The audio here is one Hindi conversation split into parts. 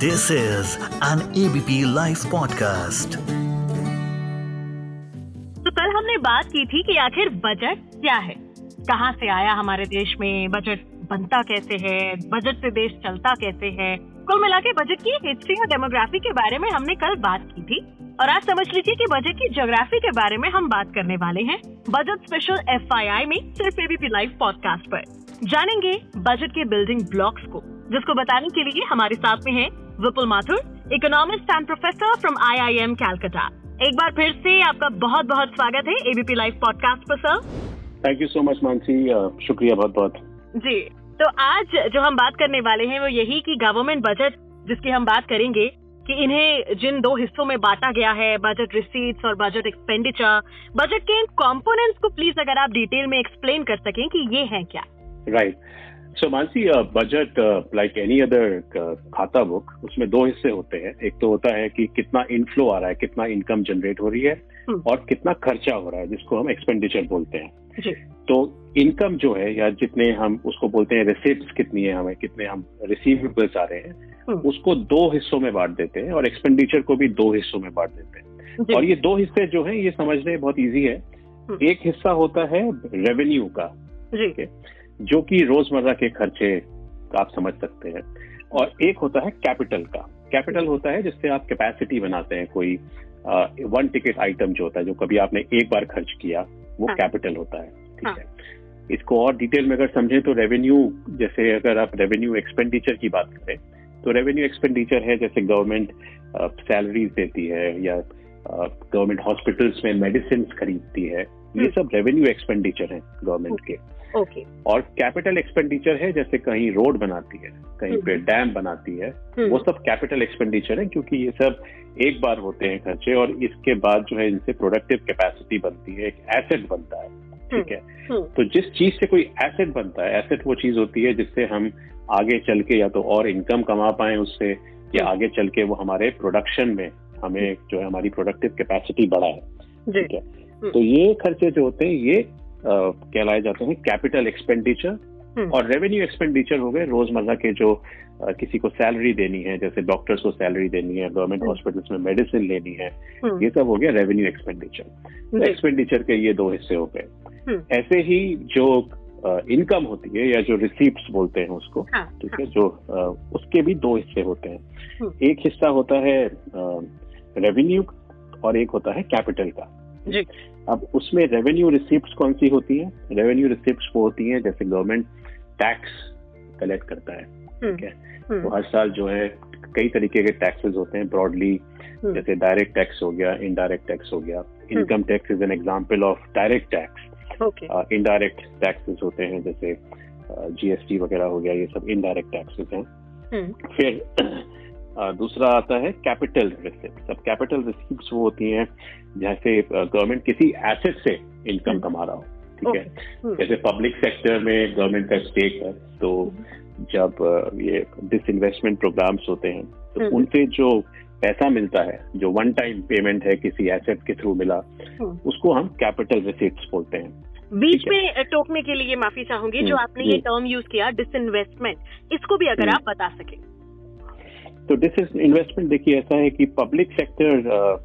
This is an ABP Life podcast. तो कल हमने बात की थी कि आखिर बजट क्या है? कहाँ से आया हमारे देश में? बजट बनता कैसे है? बजट से देश चलता कैसे है? कुल मिला के बजट की हिस्ट्री और डेमोग्राफी के बारे में हमने कल बात की थी। और आज समझ लीजिए कि बजट की ज्योग्राफी के बारे में हम बात करने वाले हैं बजट स्पेशल एफआईआई में सिर्फ़ एबीपी लाइव पॉडकास्ट पर। जानेंगे बजट के बिल्डिंग ब्लॉक्स को, जिसको बताने के लिए हमारे साथ में है Vipul Mathur economist and professor from IIM Calcutta एक बार फिर से आपका बहुत बहुत स्वागत है एबीपी लाइव पॉडकास्ट पर sir thank you so much Mansi शुक्रिया बहुत बहुत जी तो आज जो हम बात करने वाले हैं वो यही कि गवर्नमेंट बजट जिसकी हम बात करेंगे कि इन्हें जिन दो हिस्सों में बांटा गया है बजट रिसीट्स और बजट एक्सपेंडिचर बजट के इन कॉम्पोनेंट्स को प्लीज़ अगर आप डिटेल में एक्सप्लेन कर सकें कि ये है क्या। Right so Mansi budget like any other खाता बुक उसमें दो हिस्से होते हैं एक तो होता है कि कितना इनफ्लो आ रहा है कितना इनकम जनरेट हो रही है। और कितना खर्चा हो रहा है जिसको हम एक्सपेंडिचर बोलते हैं तो इनकम जो है या जितने हम उसको बोलते हैं रिसिप्ट कितनी है हमें कितने हम रिसीवेबल्स आ रहे हैं। उसको दो हिस्सों में बांट देते हैं और एक्सपेंडिचर को भी दो हिस्सों में बांट देते हैं और ये दो हिस्से जो है ये समझने बहुत ईजी है। एक हिस्सा होता है रेवेन्यू का जी जो कि रोज़मर्रा के खर्चे आप समझ सकते हैं। और एक होता है कैपिटल का। कैपिटल होता है जिससे आप कैपेसिटी बनाते हैं कोई वन टिकट आइटम जो होता है जो कभी आपने एक बार खर्च किया वो हाँ। कैपिटल होता है। ठीक हाँ। है। इसको और डिटेल में अगर समझें तो रेवेन्यू जैसे अगर आप रेवेन्यू एक्सपेंडिचर की बात करें तो रेवेन्यू एक्सपेंडिचर है जैसे गवर्नमेंट सैलरीज देती है या गवर्नमेंट हॉस्पिटल्स में मेडिसिन खरीदती है। ये हम्म। सब रेवेन्यू एक्सपेंडिचर है गवर्नमेंट के। ओके और कैपिटल एक्सपेंडिचर है जैसे कहीं रोड बनाती है कहीं पे हम्म। डैम बनाती है हम्म। वो सब कैपिटल एक्सपेंडिचर है क्योंकि ये सब एक बार होते हैं खर्चे और इसके बाद जो है इनसे प्रोडक्टिव कैपेसिटी बनती है एक एसेट बनता है ठीक है हम्म। तो जिस चीज़ से कोई एसेट बनता है एसेट वो चीज़ होती है जिससे हम आगे चल के या तो और इनकम कमा पाए उससे या। आगे चल के वो हमारे प्रोडक्शन में हमें जो है हमारी प्रोडक्टिव कैपेसिटी बढ़ाए ठीक है तो ये खर्चे जो होते हैं ये कहलाए जाते हैं कैपिटल एक्सपेंडिचर हम्म। और रेवेन्यू एक्सपेंडिचर हो गए रोज़मर्रा के जो अ, किसी को सैलरी देनी है जैसे डॉक्टर्स को सैलरी देनी है गवर्नमेंट हम्म। हॉस्पिटल्स में मेडिसिन लेनी है हम्म। ये सब हो गया रेवेन्यू एक्सपेंडिचर एक्सपेंडिचर के ये दो हिस्से हो गए हम्म। ऐसे ही जो इनकम होती है या जो रिसीप्ट बोलते हैं उसको हाँ ठीक है जो अ, उसके भी दो हिस्से होते हैं हम्म। एक हिस्सा होता है रेवेन्यू और एक होता है कैपिटल का जी अब उसमें रेवेन्यू रिसिप्ट कौन सी होती है रेवेन्यू रिसिप्ट वो होती है जैसे गवर्नमेंट टैक्स कलेक्ट करता है हम्म। ठीक है हम्म। तो हर साल जो है कई तरीके के टैक्सेस होते हैं ब्रॉडली हम्म। जैसे डायरेक्ट टैक्स हो गया इनडायरेक्ट टैक्स हो गया income tax is an example of direct tax indirect taxes होते हैं जैसे जीएसटी uh, वगैरह हो गया ये सब इनडायरेक्ट टैक्सेस हैं। फिर दूसरा आता है कैपिटल रिसिप्ट अब कैपिटल रिसिप्ट वो होती हैं जैसे गवर्नमेंट किसी एसेट से इनकम हम्म। कमा रहा हो ठीक है हम्म। जैसे पब्लिक सेक्टर में गवर्नमेंट का स्टेक है तो जब ये डिस इन्वेस्टमेंट प्रोग्राम्स होते हैं तो हम्म। उनसे जो पैसा मिलता है जो वन टाइम पेमेंट है किसी एसेट के थ्रू मिला हम्म। उसको हम कैपिटल रिसिप्ट बोलते हैं बीच में टोकने के लिए माफ़ी चाहूँगी जो हम्म, आपने ये टर्म यूज़ किया डिसइन्वेस्टमेंट इसको भी अगर हम्म। आप बता सके तो दिस इज़ इन्वेस्टमेंट देखिए ऐसा है कि पब्लिक सेक्टर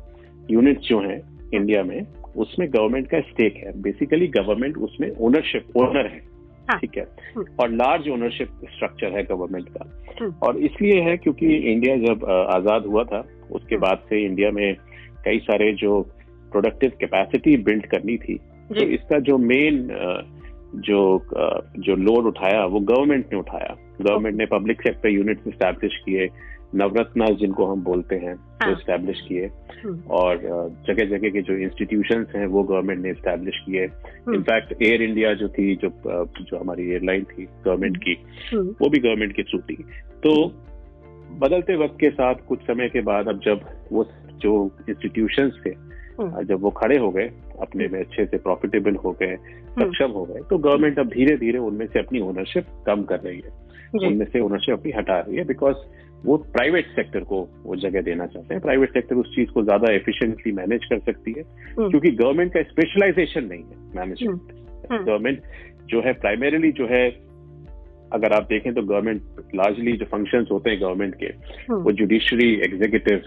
यूनिट्स जो हैं इंडिया में उसमें गवर्नमेंट का स्टेक है बेसिकली गवर्नमेंट उसमें ओनरशिप ओनर है हाँ। ठीक है हम्म। और लार्ज ओनरशिप स्ट्रक्चर है गवर्नमेंट का हम्म। और इसलिए है क्योंकि इंडिया जब आज़ाद हुआ था उसके हम्म। बाद से इंडिया में कई सारे जो प्रोडक्टिव कैपेसिटी बिल्ड करनी थी तो इसका जो मेन जो जो लोड उठाया वो गवर्नमेंट ने उठाया गवर्नमेंट ने पब्लिक सेक्टर यूनिट्स स्टैब्लिश किए नवरत्ना जिनको हम बोलते हैं वो हाँ। स्टैब्लिश किए हम्म। और जगह जगह के जो इंस्टीट्यूशंस हैं वो गवर्नमेंट ने स्टैब्लिश किए हम्म। इनफैक्ट एयर इंडिया जो थी जो जो हमारी एयरलाइन थी गवर्नमेंट की हम्म। वो भी गवर्नमेंट की थ्रू थी तो बदलते वक्त के साथ कुछ समय के बाद अब जब वो जो इंस्टीट्यूशंस थे हम्म। जब वो खड़े हो गए अपने में अच्छे से प्रॉफिटेबल हो गए हम्म। सक्षम हो गए तो गवर्नमेंट अब धीरे धीरे उनमें से अपनी ओनरशिप कम कर रही है उनमें से ओनरशिप अपनी हटा रही है बिकॉज़ वो प्राइवेट सेक्टर को वो जगह देना चाहते हैं प्राइवेट सेक्टर उस चीज़ को ज़्यादा एफिशिएंटली मैनेज कर सकती है हम्म। क्योंकि गवर्नमेंट का स्पेशलाइजेशन नहीं है मैनेजमेंट हम्म। गवर्नमेंट जो है प्राइमरीली जो है अगर आप देखें तो गवर्नमेंट लार्जली जो फ़ंक्शंस होते हैं गवर्नमेंट के हम्म। वो जुडिशरी एग्जीक्यूटिव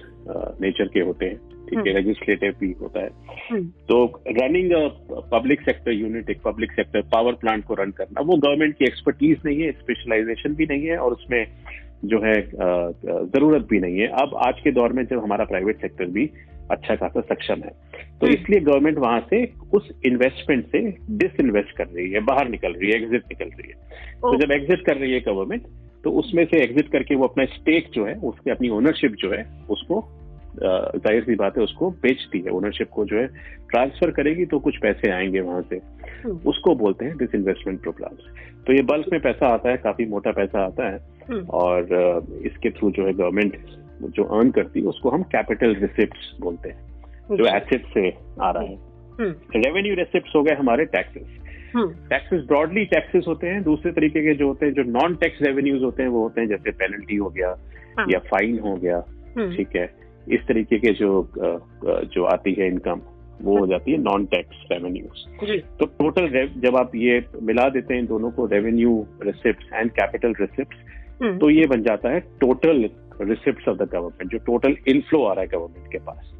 नेचर के होते हैं है लेजिस्लेटिव भी होता है। हम्म, तो रनिंग पब्लिक सेक्टर यूनिट एक पब्लिक सेक्टर पावर प्लांट को रन करना वो गवर्नमेंट की एक्सपर्टीज नहीं है स्पेशलाइजेशन भी नहीं है और उसमें जो है ज़रूरत भी नहीं है। अब आज के दौर में जब हमारा प्राइवेट सेक्टर भी अच्छा खासा सक्षम है तो हम्म। इसलिए गवर्नमेंट वहाँ से उस इन्वेस्टमेंट से डिसइन्वेस्ट कर रही है बाहर निकल रही है एग्जिट निकल रही है। तो जब एग्जिट कर रही है गवर्नमेंट तो उसमें से एग्जिट करके वो अपना स्टेक जो है उसकी अपनी ओनरशिप जो है उसको ज़ाहिर सी बात है उसको बेचती है। ओनरशिप को जो है ट्रांसफ़र करेगी तो कुछ पैसे आएँगे वहाँ से। हम्म, उसको बोलते हैं डिस इन्वेस्टमेंट प्रोग्राम्स तो ये बल्क में पैसा आता है काफ़ी मोटा पैसा आता है। हम्म, और इसके थ्रू जो है गवर्नमेंट जो अर्न करती है उसको हम कैपिटल रिसिप्ट बोलते हैं जो एसेट से आ रहा है। हम्म, रेवेन्यू रिसिप्ट हो गए हमारे टैक्सेस हम्म, टैक्सेस ब्रॉडली टैक्सेस होते हैं। दूसरे तरीके के जो होते हैं जो नॉन टैक्स रेवेन्यूज होते हैं वो होते हैं जैसे पेनल्टी हो गया हाँ। या फाइन हो गया। हम्म, ठीक है। इस तरीके के जो जो आती है इनकम वो हो जाती है नॉन टैक्स रेवेन्यूज तो टोटल जब आप ये मिला देते हैं इन दोनों को revenue receipt and capital receipt तो ये बन जाता है total receipt of the government जो टोटल इनफ्लो आ रहा है गवर्नमेंट के पास।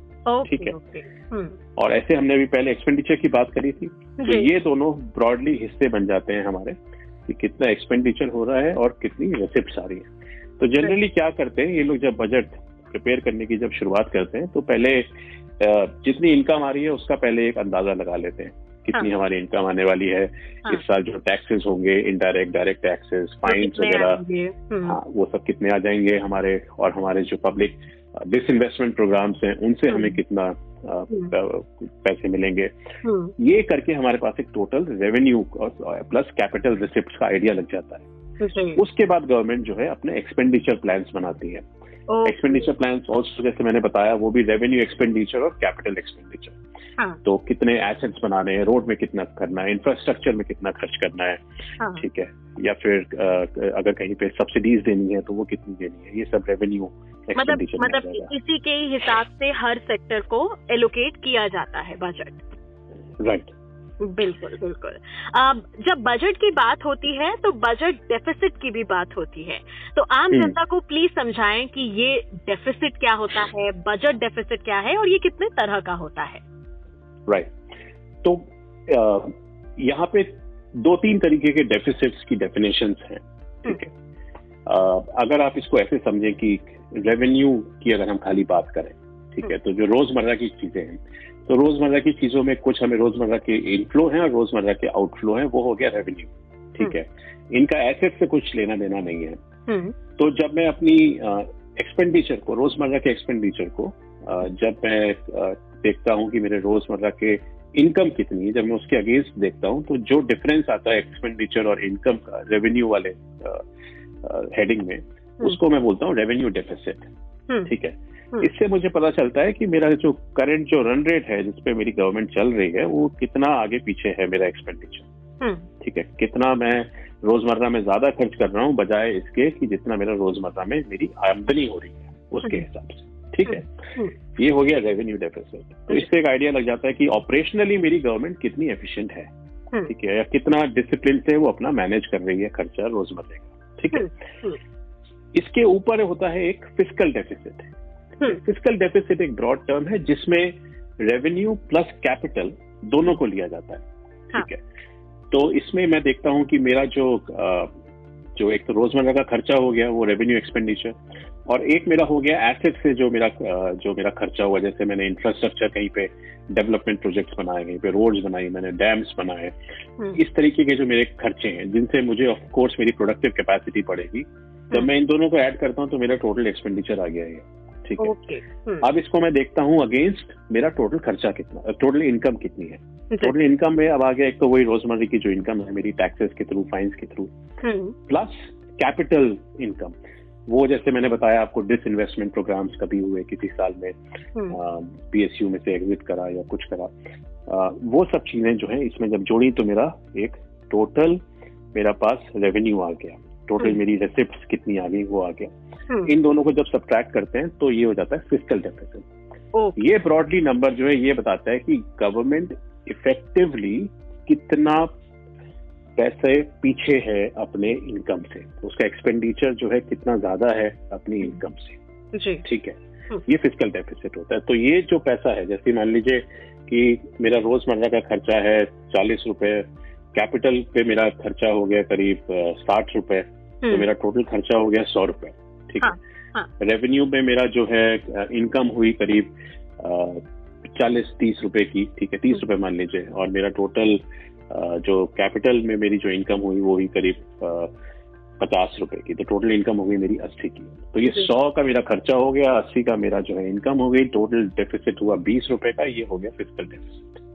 ठीक है। हम्म, और ऐसे हमने अभी पहले एक्सपेंडिचर की बात करी थी। तो ये दोनों ब्रॉडली हिस्से बन जाते हैं हमारे कि कितना एक्सपेंडिचर हो रहा है और कितनी रिसिप्ट आ रही है। तो जनरली क्या करते हैं ये लोग जब बजट प्रिपेयर करने की जब शुरुआत करते हैं तो पहले जितनी इनकम आ रही है उसका पहले एक अंदाज़ा लगा लेते हैं कितनी हाँ। हमारी इनकम आने वाली है हाँ। इस साल जो टैक्सेस होंगे इनडायरेक्ट डायरेक्ट टैक्सेस फाइन्स वगैरह हम्म, हाँ वो सब कितने आ जाएँगे हमारे और हमारे जो पब्लिक डिसइन्वेस्टमेंट प्रोग्राम्स हैं उनसे हमें हम्म। कितना हम्म। पैसे मिलेंगे हम्म, ये करके हमारे पास एक total revenue plus capital receipt का आइडिया लग जाता है उसके बाद गवर्नमेंट जो है अपने एक्सपेंडिचर प्लान्स बनाती है एक्सपेंडिचर प्लान ऑल्सो जैसे मैंने बताया वो भी रेवेन्यू एक्सपेंडिचर और कैपिटल एक्सपेंडिचर हाँ. तो कितने एसेट्स बनाने हैं रोड में कितना करना है इंफ्रास्ट्रक्चर में कितना खर्च करना है हाँ. ठीक है? या फिर अगर कहीं पे सब्सिडीज देनी है तो वो कितनी देनी है? ये सब रेवेन्यू मतलब मतलब इसी के हिसाब से हर सेक्टर को एलोकेट किया जाता है बजट राइट बिल्कुल बिल्कुल। जब बजट की बात होती है तो बजट डेफिसिट की भी बात होती है। तो आम हम्म। जनता को प्लीज़ समझाएँ कि ये डेफिसिट क्या होता है बजट डेफिसिट क्या है और ये कितने तरह का होता है। Right right. तो यहाँ पे दो तीन तरीके के डेफिसिट्स की डेफिनेशन हैं ठीक है? अगर आप इसको ऐसे समझें कि रेवेन्यू की अगर हम खाली बात करें ठीक है तो जो रोज़मर्रा की चीज़ें हैं तो रोज़मर्रा की चीज़ों में कुछ हमें रोज़मर्रा के इनफ्लो हैं और रोज़मर्रा के आउटफ्लो हैं वो हो गया रेवेन्यू ठीक है। इनका एसेट से कुछ लेना देना नहीं है। हम्म, तो जब मैं अपनी एक्सपेंडिचर को रोज़मर्रा के एक्सपेंडिचर को जब मैं देखता हूँ कि मेरे रोज़मर्रा के इनकम कितनी है जब मैं उसके अगेंस्ट देखता हूँ तो जो डिफरेंस आता है एक्सपेंडिचर और इनकम का रेवेन्यू वाले हेडिंग में उसको मैं बोलता हूँ रेवेन्यू डेफिसिट हम्म, ठीक है। हम्म। इससे मुझे पता चलता है कि मेरा जो करंट जो रन रेट है जिसपे मेरी गवर्नमेंट चल रही है वो कितना आगे पीछे है मेरा एक्सपेंडिचर हम्म, ठीक है? कितना मैं रोज़मर्रा में ज़्यादा खर्च कर रहा हूँ बजाय इसके कि जितना मेरा रोज़मर्रा में मेरी आमदनी हो रही है उसके हम्म। हिसाब से। ठीक है? हम्म, ये हो गया रेवेन्यू डेफिसिट तो इससे एक आइडिया लग जाता है कि ऑपरेशनली मेरी गवर्नमेंट कितनी एफिशिएंट है। हम्म, ठीक है? या कितना डिसिप्लिन से वो अपना मैनेज कर रही है खर्चा रोजमर्रे का। ठीक है? हम्म, इसके ऊपर होता है एक फ़िज़िकल डेफिसिट हम्म, फ़िज़िकल डेफिसिट एक ब्रॉड टर्म है जिसमें रेवेन्यू प्लस कैपिटल दोनों को लिया जाता है। हाँ। ठीक है। तो इसमें मैं देखता हूँ कि मेरा जो जो एक तो रोज़मर्रा का खर्चा हो गया वो रेवेन्यू एक्सपेंडिचर और एक मेरा हो गया एसेट से जो मेरा जो मेरा खर्चा हुआ जैसे मैंने इंफ्रास्ट्रक्चर कहीं पे डेवलपमेंट प्रोजेक्ट्स बनाए कहीं पे रोड्स बनाई मैंने डैम्स बनाए। हम्म, इस तरीके के जो मेरे खर्चे हैं जिनसे मुझे ऑफ़ कोर्स मेरी प्रोडक्टिव कैपेसिटी बढ़ेगी जब। मैं इन दोनों को ऐड करता हूँ तो मेरा टोटल एक्सपेंडिचर आ गया है ठीक है। हम्म, अब इसको मैं देखता हूँ अगेंस्ट मेरा टोटल खर्चा कितना टोटल इनकम कितनी है। टोटल इनकम में अब आ गया एक तो वही रोज़मर्रा की जो इनकम है मेरी टैक्सेस के थ्रू फाइन्स के थ्रू प्लस कैपिटल इनकम वो जैसे मैंने बताया आपको डिस इन्वेस्टमेंट प्रोग्राम्स कभी हुए किसी साल में हम्म, पीएसयू में से एग्जिट करा या कुछ करा। आ, वो सब चीज़ें जो है इसमें जब जोड़ी तो मेरा एक टोटल मेरा पास रेवेन्यू आ गया। टोटल हम्म। मेरी रेसिप्ट कितनी आ गई वो आ गया। इन दोनों को जब सब्ट्रैक्ट करते हैं तो ये हो जाता है फ़िज़िकल डेफिसिट ये ब्रॉडली नंबर जो है ये बताता है कि गवर्नमेंट इफेक्टिवली कितना पैसे पीछे है अपने इनकम से। उसका एक्सपेंडिचर जो है कितना ज़्यादा है अपनी इनकम से। जी। ठीक है? हम्म। ये फ़िज़िकल डेफिसिट होता है। तो ये जो पैसा है जैसे मान लीजिए कि मेरा रोज़मर्रा का खर्चा है चालीस रुपए कैपिटल पे मेरा खर्चा हो गया करीब साठ रुपए तो हम्म, मेरा टोटल खर्चा हो गया सौ रुपए। ठीक हाँ, है हाँ। रेवेन्यू में मेरा जो है इनकम हुई करीब चालीस तीस रुपए की ठीक है? तीस हम्म। रुपए मान लीजिए। और मेरा टोटल जो कैपिटल में मेरी जो इनकम हुई वो हुई करीब पचास रुपए की। तो टोटल इनकम हो गई मेरी अस्सी की। तो ये सौ का मेरा खर्चा हो गया अस्सी का मेरा जो है इनकम हो गई। टोटल डेफिसिट हुआ बीस रुपए का ये हो गया फ़िज़िकल डेफिसिट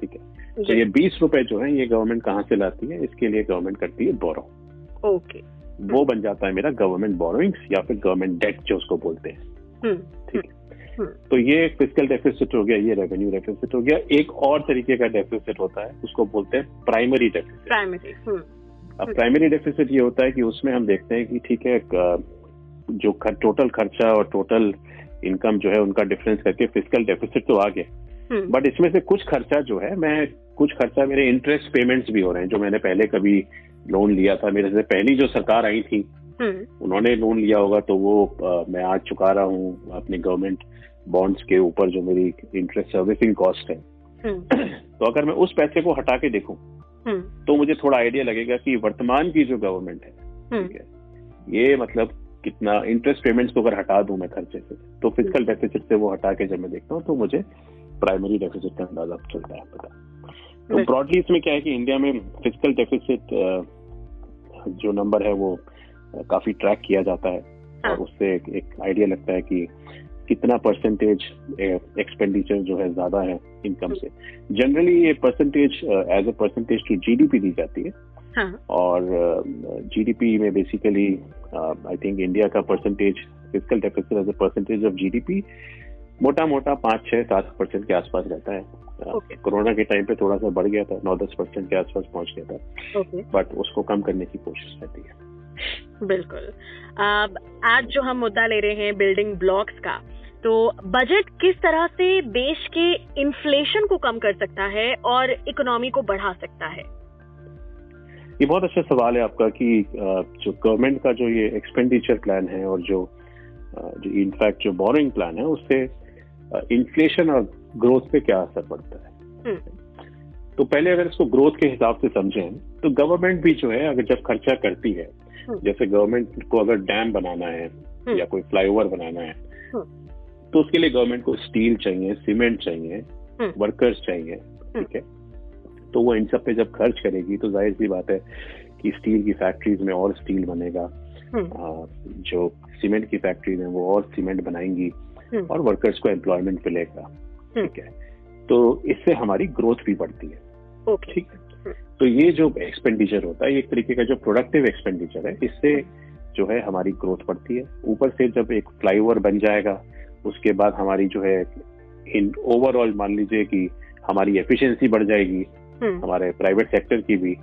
ठीक है? तो ये बीस रुपए जो है ये गवर्नमेंट कहाँ से लाती है? इसके लिए गवर्नमेंट करती है बोरो ओके। वो बन जाता है मेरा गवर्नमेंट बोरोइंग्स या फिर गवर्नमेंट डेट जो उसको बोलते हैं। हम्म, ठीक है? हम्म, तो ये एक फ़िज़िकल डेफिसिट हो गया ये रेवेन्यू डेफिसिट हो गया। एक और तरीके का डेफिसिट होता है उसको बोलते हैं प्राइमरी डेफिसिट प्राइमरी हम्म, अब प्राइमरी डेफिसिट ये होता है कि उसमें हम देखते हैं कि ठीक है जो खर, टोटल खर्चा और टोटल इनकम जो है उनका डिफरेंस करके फ़िज़िकल डेफिसिट तो आ गया। हम्म, बट इसमें से कुछ खर्चा जो है मैं कुछ खर्चा मेरे इंटरेस्ट पेमेंट्स भी हो रहे हैं जो मैंने पहले कभी लोन लिया था मेरे से। पहली जो सरकार आई थी हम्म, उन्होंने लोन लिया होगा तो वो अ, मैं आज चुका रहा हूँ अपने गवर्नमेंट बॉन्ड्स के ऊपर जो मेरी इंटरेस्ट सर्विसिंग कॉस्ट है। हम्म, तो अगर मैं उस पैसे को हटा के देखूँ हम्म, तो मुझे थोड़ा आइडिया लगेगा कि वर्तमान की जो गवर्नमेंट है ठीक है ये मतलब कितना इंटरेस्ट पेमेंट्स को अगर हटा दूँ मैं खर्चे से तो फ़िज़िकल डेफिसिट से वो हटा के जब मैं देखता हूँ तो मुझे प्राइमरी डेफिसिट का अंदाज़ा चलता है पता। तो ब्रॉडली इसमें क्या है कि इंडिया में फ़िज़िकल डेफिसिट जो नंबर है वो काफ़ी ट्रैक किया जाता है हाँ। और उससे एक, एक आइडिया लगता है कि कितना परसेंटेज एक्सपेंडिचर जो है ज़्यादा है इनकम से। जनरली ये percentage as a percentage to GDP दी जाती है। हाँ। और जीडीपी uh, में बेसिकली आई थिंक इंडिया का percentage fiscal deficit as a percentage of GDP मोटा मोटा पाँच छह सात परसेंट के आसपास रहता है। Okay. कोरोना के टाइम पे थोड़ा सा बढ़ गया था नौ दस परसेंट के आसपास पहुँच गया था। बट उसको कम करने की कोशिश रहती है। बिल्कुल। अब आज जो हम मुद्दा ले रहे हैं बिल्डिंग ब्लॉक्स का तो बजट किस तरह से देश के इन्फ्लेशन को कम कर सकता है और इकोनॉमी को बढ़ा सकता है? ये बहुत अच्छा सवाल है आपका कि जो गवर्नमेंट का जो ये एक्सपेंडिचर प्लान है और जो जो इनफैक्ट जो बोरिंग प्लान है उससे इन्फ्लेशन और ग्रोथ पे क्या असर पड़ता है हम्म, तो पहले अगर इसको ग्रोथ के हिसाब से समझें तो गवर्नमेंट भी जो है अगर जब खर्चा करती है हम्म। जैसे गवर्नमेंट को अगर डैम बनाना है हम्म। या कोई फ्लाईओवर बनाना है। तो उसके लिए गवर्नमेंट को स्टील चाहिए सीमेंट चाहिए। वर्कर्स चाहिए ठीक है तो वो इन सब पे जब खर्च करेगी तो ज़ाहिर सी बात है कि स्टील की फैक्ट्रीज में और स्टील बनेगा जो सीमेंट की फैक्ट्री में वो और सीमेंट बनाएँगी और वर्कर्स को एम्प्लॉयमेंट मिलेगा हम्म। ठीक है? तो इससे हमारी ग्रोथ भी बढ़ती है। ओके ठीक है? तो ये जो एक्सपेंडिचर होता है एक तरीके का जो प्रोडक्टिव एक्सपेंडिचर है इससे जो है हमारी ग्रोथ बढ़ती है। ऊपर से जब एक फ्लाईओवर बन जाएगा उसके बाद हमारी जो है इन ओवरऑल मान लीजिए कि हमारी एफिशिएंसी बढ़ जाएगी हम्म, हमारे प्राइवेट सेक्टर की भी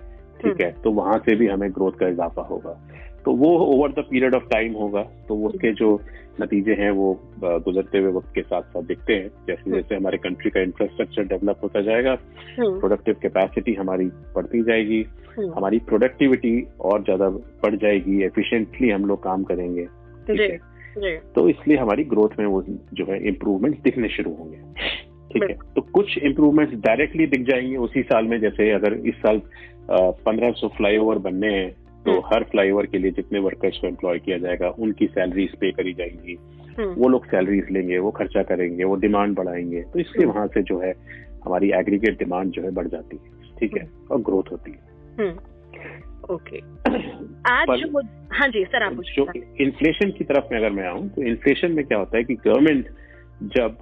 ठीक है? तो वहाँ से भी हमें ग्रोथ का इजाफा होगा। तो वो over the period of time होगा। तो उसके जो नतीजे हैं वो गुजरते हुए वक्त के साथ साथ दिखते हैं। जैसे जैसे हमारे कंट्री का इंफ्रास्ट्रक्चर डेवलप होता जाएगा हम्म, प्रोडक्टिव कैपेसिटी हमारी बढ़ती जाएगी हम्म, हमारी प्रोडक्टिविटी और ज़्यादा बढ़ जाएगी एफिशिएंटली हम लोग काम करेंगे। ठीक जी है तो इसलिए हमारी ग्रोथ में वो जो है इम्प्रूवमेंट दिखने शुरू होंगे। ठीक है? तो कुछ इम्प्रूवमेंट्स डायरेक्टली दिख जाएँगे उसी साल में। जैसे अगर इस साल पंद्रह सौ फ्लाईओवर बनने हैं तो हम्म। हर फ्लाईओवर के लिए जितने वर्कर्स को एम्प्लॉय किया जाएगा उनकी सैलरीज पे करी जाएँगी। हम्म, वो लोग सैलरीज लेंगे वो खर्चा करेंगे वो डिमांड बढ़ाएँगे। तो इसलिए हम्म। वहाँ से जो है हमारी एग्रीगेट डिमांड जो है बढ़ जाती है ठीक है? और ग्रोथ होती है। हम्म, ओके आज जो हाँ जी सर आप जो इन्फ्लेशन की तरफ़ में अगर मैं आऊँ तो इन्फ्लेशन में क्या होता है कि गवर्नमेंट जब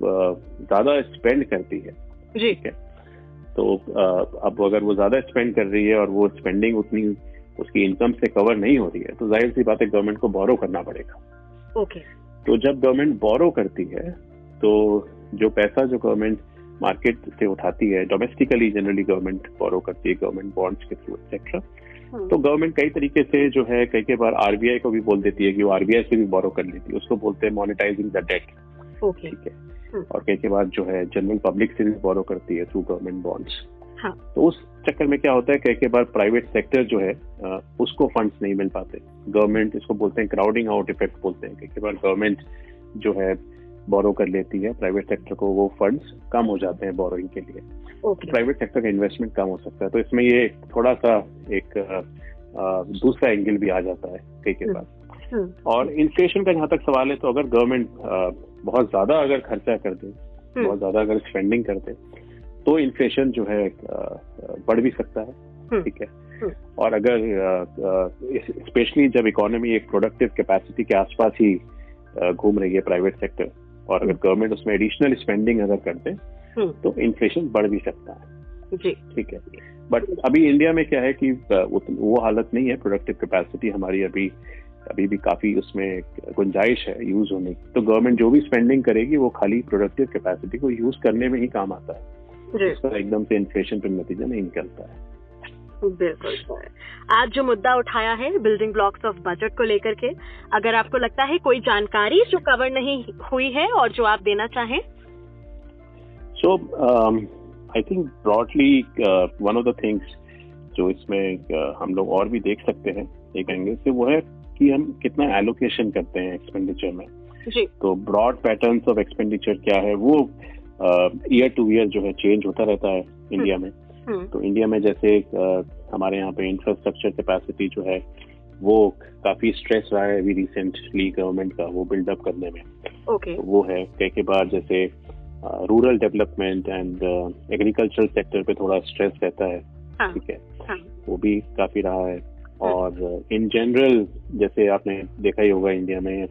ज़्यादा स्पेंड करती है ठीक है? तो अब अगर वो ज़्यादा स्पेंड कर रही है और वो स्पेंडिंग उतनी उसकी इनकम से कवर नहीं हो रही है तो ज़ाहिर सी बात है गवर्नमेंट को बोरो करना पड़ेगा। ओके तो जब गवर्नमेंट बोरो करती है तो जो पैसा जो गवर्नमेंट मार्केट से उठाती है डोमेस्टिकली जनरली गवर्नमेंट बोरो करती है गवर्नमेंट बॉन्ड्स के थ्रू एक्सेट्रा हम्म, तो गवर्नमेंट कई तरीके से जो है कई कई बार आरबीआई को भी बोल देती है कि वो आरबीआई से भी बोरो कर लेती है। उसको बोलते हैं मोनिटाइजिंग द डेट ठीक है? हम्म। और कई कई बार जो है जनरल पब्लिक से भी बोरो करती है थ्रू गवर्नमेंट बॉन्ड्स हाँ। तो उस चक्कर में क्या होता है कई कई बार प्राइवेट सेक्टर जो है उसको फंड्स नहीं मिल पाते। गवर्नमेंट इसको बोलते हैं क्राउडिंग आउट इफ़ेक्ट बोलते हैं। कई कई बार गवर्नमेंट जो है बोरो कर लेती है प्राइवेट सेक्टर को वो फंड्स कम हो जाते हैं बोरोइंग के लिए। ओके प्राइवेट सेक्टर का इन्वेस्टमेंट कम हो सकता है। तो इसमें ये थोड़ा सा एक दूसरा एंगल भी आ जाता है कई कई बार। हम्म, और इन्फ्लेशन का जहाँ तक सवाल है तो अगर गवर्नमेंट बहुत ज़्यादा अगर खर्चा कर दे हम्म। बहुत ज़्यादा अगर स्पेंडिंग कर दे तो इन्फ्लेशन जो है बढ़ भी सकता है। हम्म। ठीक है? हम्म। और अगर स्पेशली जब इकोनॉमी एक प्रोडक्टिव कैपेसिटी के आसपास ही घूम रही है प्राइवेट सेक्टर और अगर गवर्नमेंट उसमें एडिशनल स्पेंडिंग अगर कर दे हम्म, तो इन्फ्लेशन बढ़ भी सकता है। जी। ठीक है? बट अभी इंडिया में क्या है कि वो हालत नहीं है प्रोडक्टिव कैपेसिटी हमारी अभी अभी भी काफ़ी उसमें गुंजाइश है यूज़ होने की। तो गवर्नमेंट जो भी स्पेंडिंग करेगी वो खाली प्रोडक्टिव कैपेसिटी को यूज़ करने में ही काम आता है। जी उसका एकदम से इन्फ्लेशन पर नतीजा नहीं निकलता है। बिल्कुल सर। आज जो मुद्दा उठाया है बिल्डिंग ब्लॉक्स ऑफ़ बजट को लेकर के अगर आपको लगता है कोई जानकारी जो कवर नहीं हुई है और जो आप देना चाहें? So I think broadly one of the things जो इसमें uh, हम लोग और भी देख सकते हैं एक एंगल से वो है कि हम कितना एलोकेशन करते हैं एक्सपेंडिचर में। जी। तो ब्रॉड पैटर्न्स ऑफ़ एक्सपेंडिचर क्या है वो ईयर टू ईयर जो है चेंज होता रहता है इंडिया में। हम्म, तो इंडिया में जैसे हमारे यहाँ पे इंफ्रास्ट्रक्चर कैपेसिटी जो है वो काफ़ी स्ट्रेस रहा है अभी रिसेंटली गवर्नमेंट का वो बिल्डअप करने में। ओके तो वो है कई के बार जैसे rural development and agricultural sector पे थोड़ा स्ट्रेस रहता है। हाँ। ठीक है? हाँ। वो भी काफ़ी रहा है। और इन जनरल जैसे आपने देखा ही होगा इंडिया में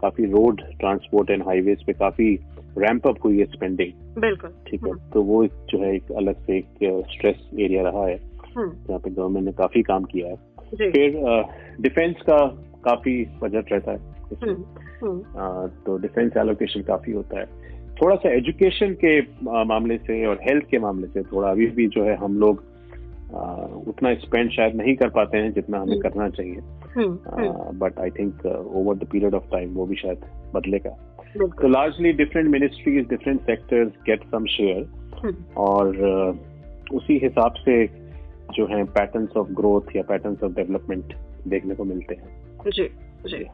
काफ़ी रोड ट्रांसपोर्ट एंड हाईवेज पे काफ़ी रैंप अप हुई है स्पेंडिंग बिल्कुल। ठीक है? हम्म। तो वो जो है एक अलग से एक स्ट्रेस एरिया रहा है। हम्म, जहाँ पे गवर्नमेंट ने काफ़ी काम किया है। फिर डिफेंस का काफ़ी बजट रहता है। हम्म, तो डिफेंस एलोकेशन काफ़ी होता है। थोड़ा सा एजुकेशन के मामले से और हेल्थ के मामले से थोड़ा अभी भी जो है हम लोग अ, उतना स्पेंड शायद नहीं कर पाते हैं जितना हमें। करना चाहिए। But I think over the period of time वो भी शायद बदलेगा। तो largely different ministries different sectors get some share और अ, उसी हिसाब से जो है पैटर्न्स ऑफ़ ग्रोथ या पैटर्न्स ऑफ़ डेवलपमेंट देखने को मिलते हैं। जी जी।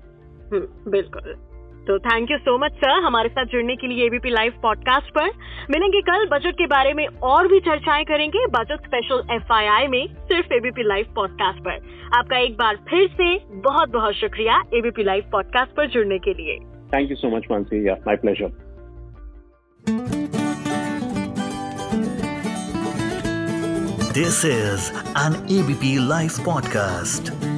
हम्म, बिल्कुल। तो thank you so much sir हमारे साथ जुड़ने के लिए एबीपी लाइव पॉडकास्ट पर। मिलेंगे कल बजट के बारे में और भी चर्चाएँ करेंगे बजट स्पेशल एफआईआई में सिर्फ़ एबीपी लाइव पॉडकास्ट पर। आपका एक बार फिर से बहुत बहुत शुक्रिया एबीपी लाइव पॉडकास्ट पर जुड़ने के लिए। Thank you so much, Mansi. Yeah, my pleasure. This is an ABP Life podcast.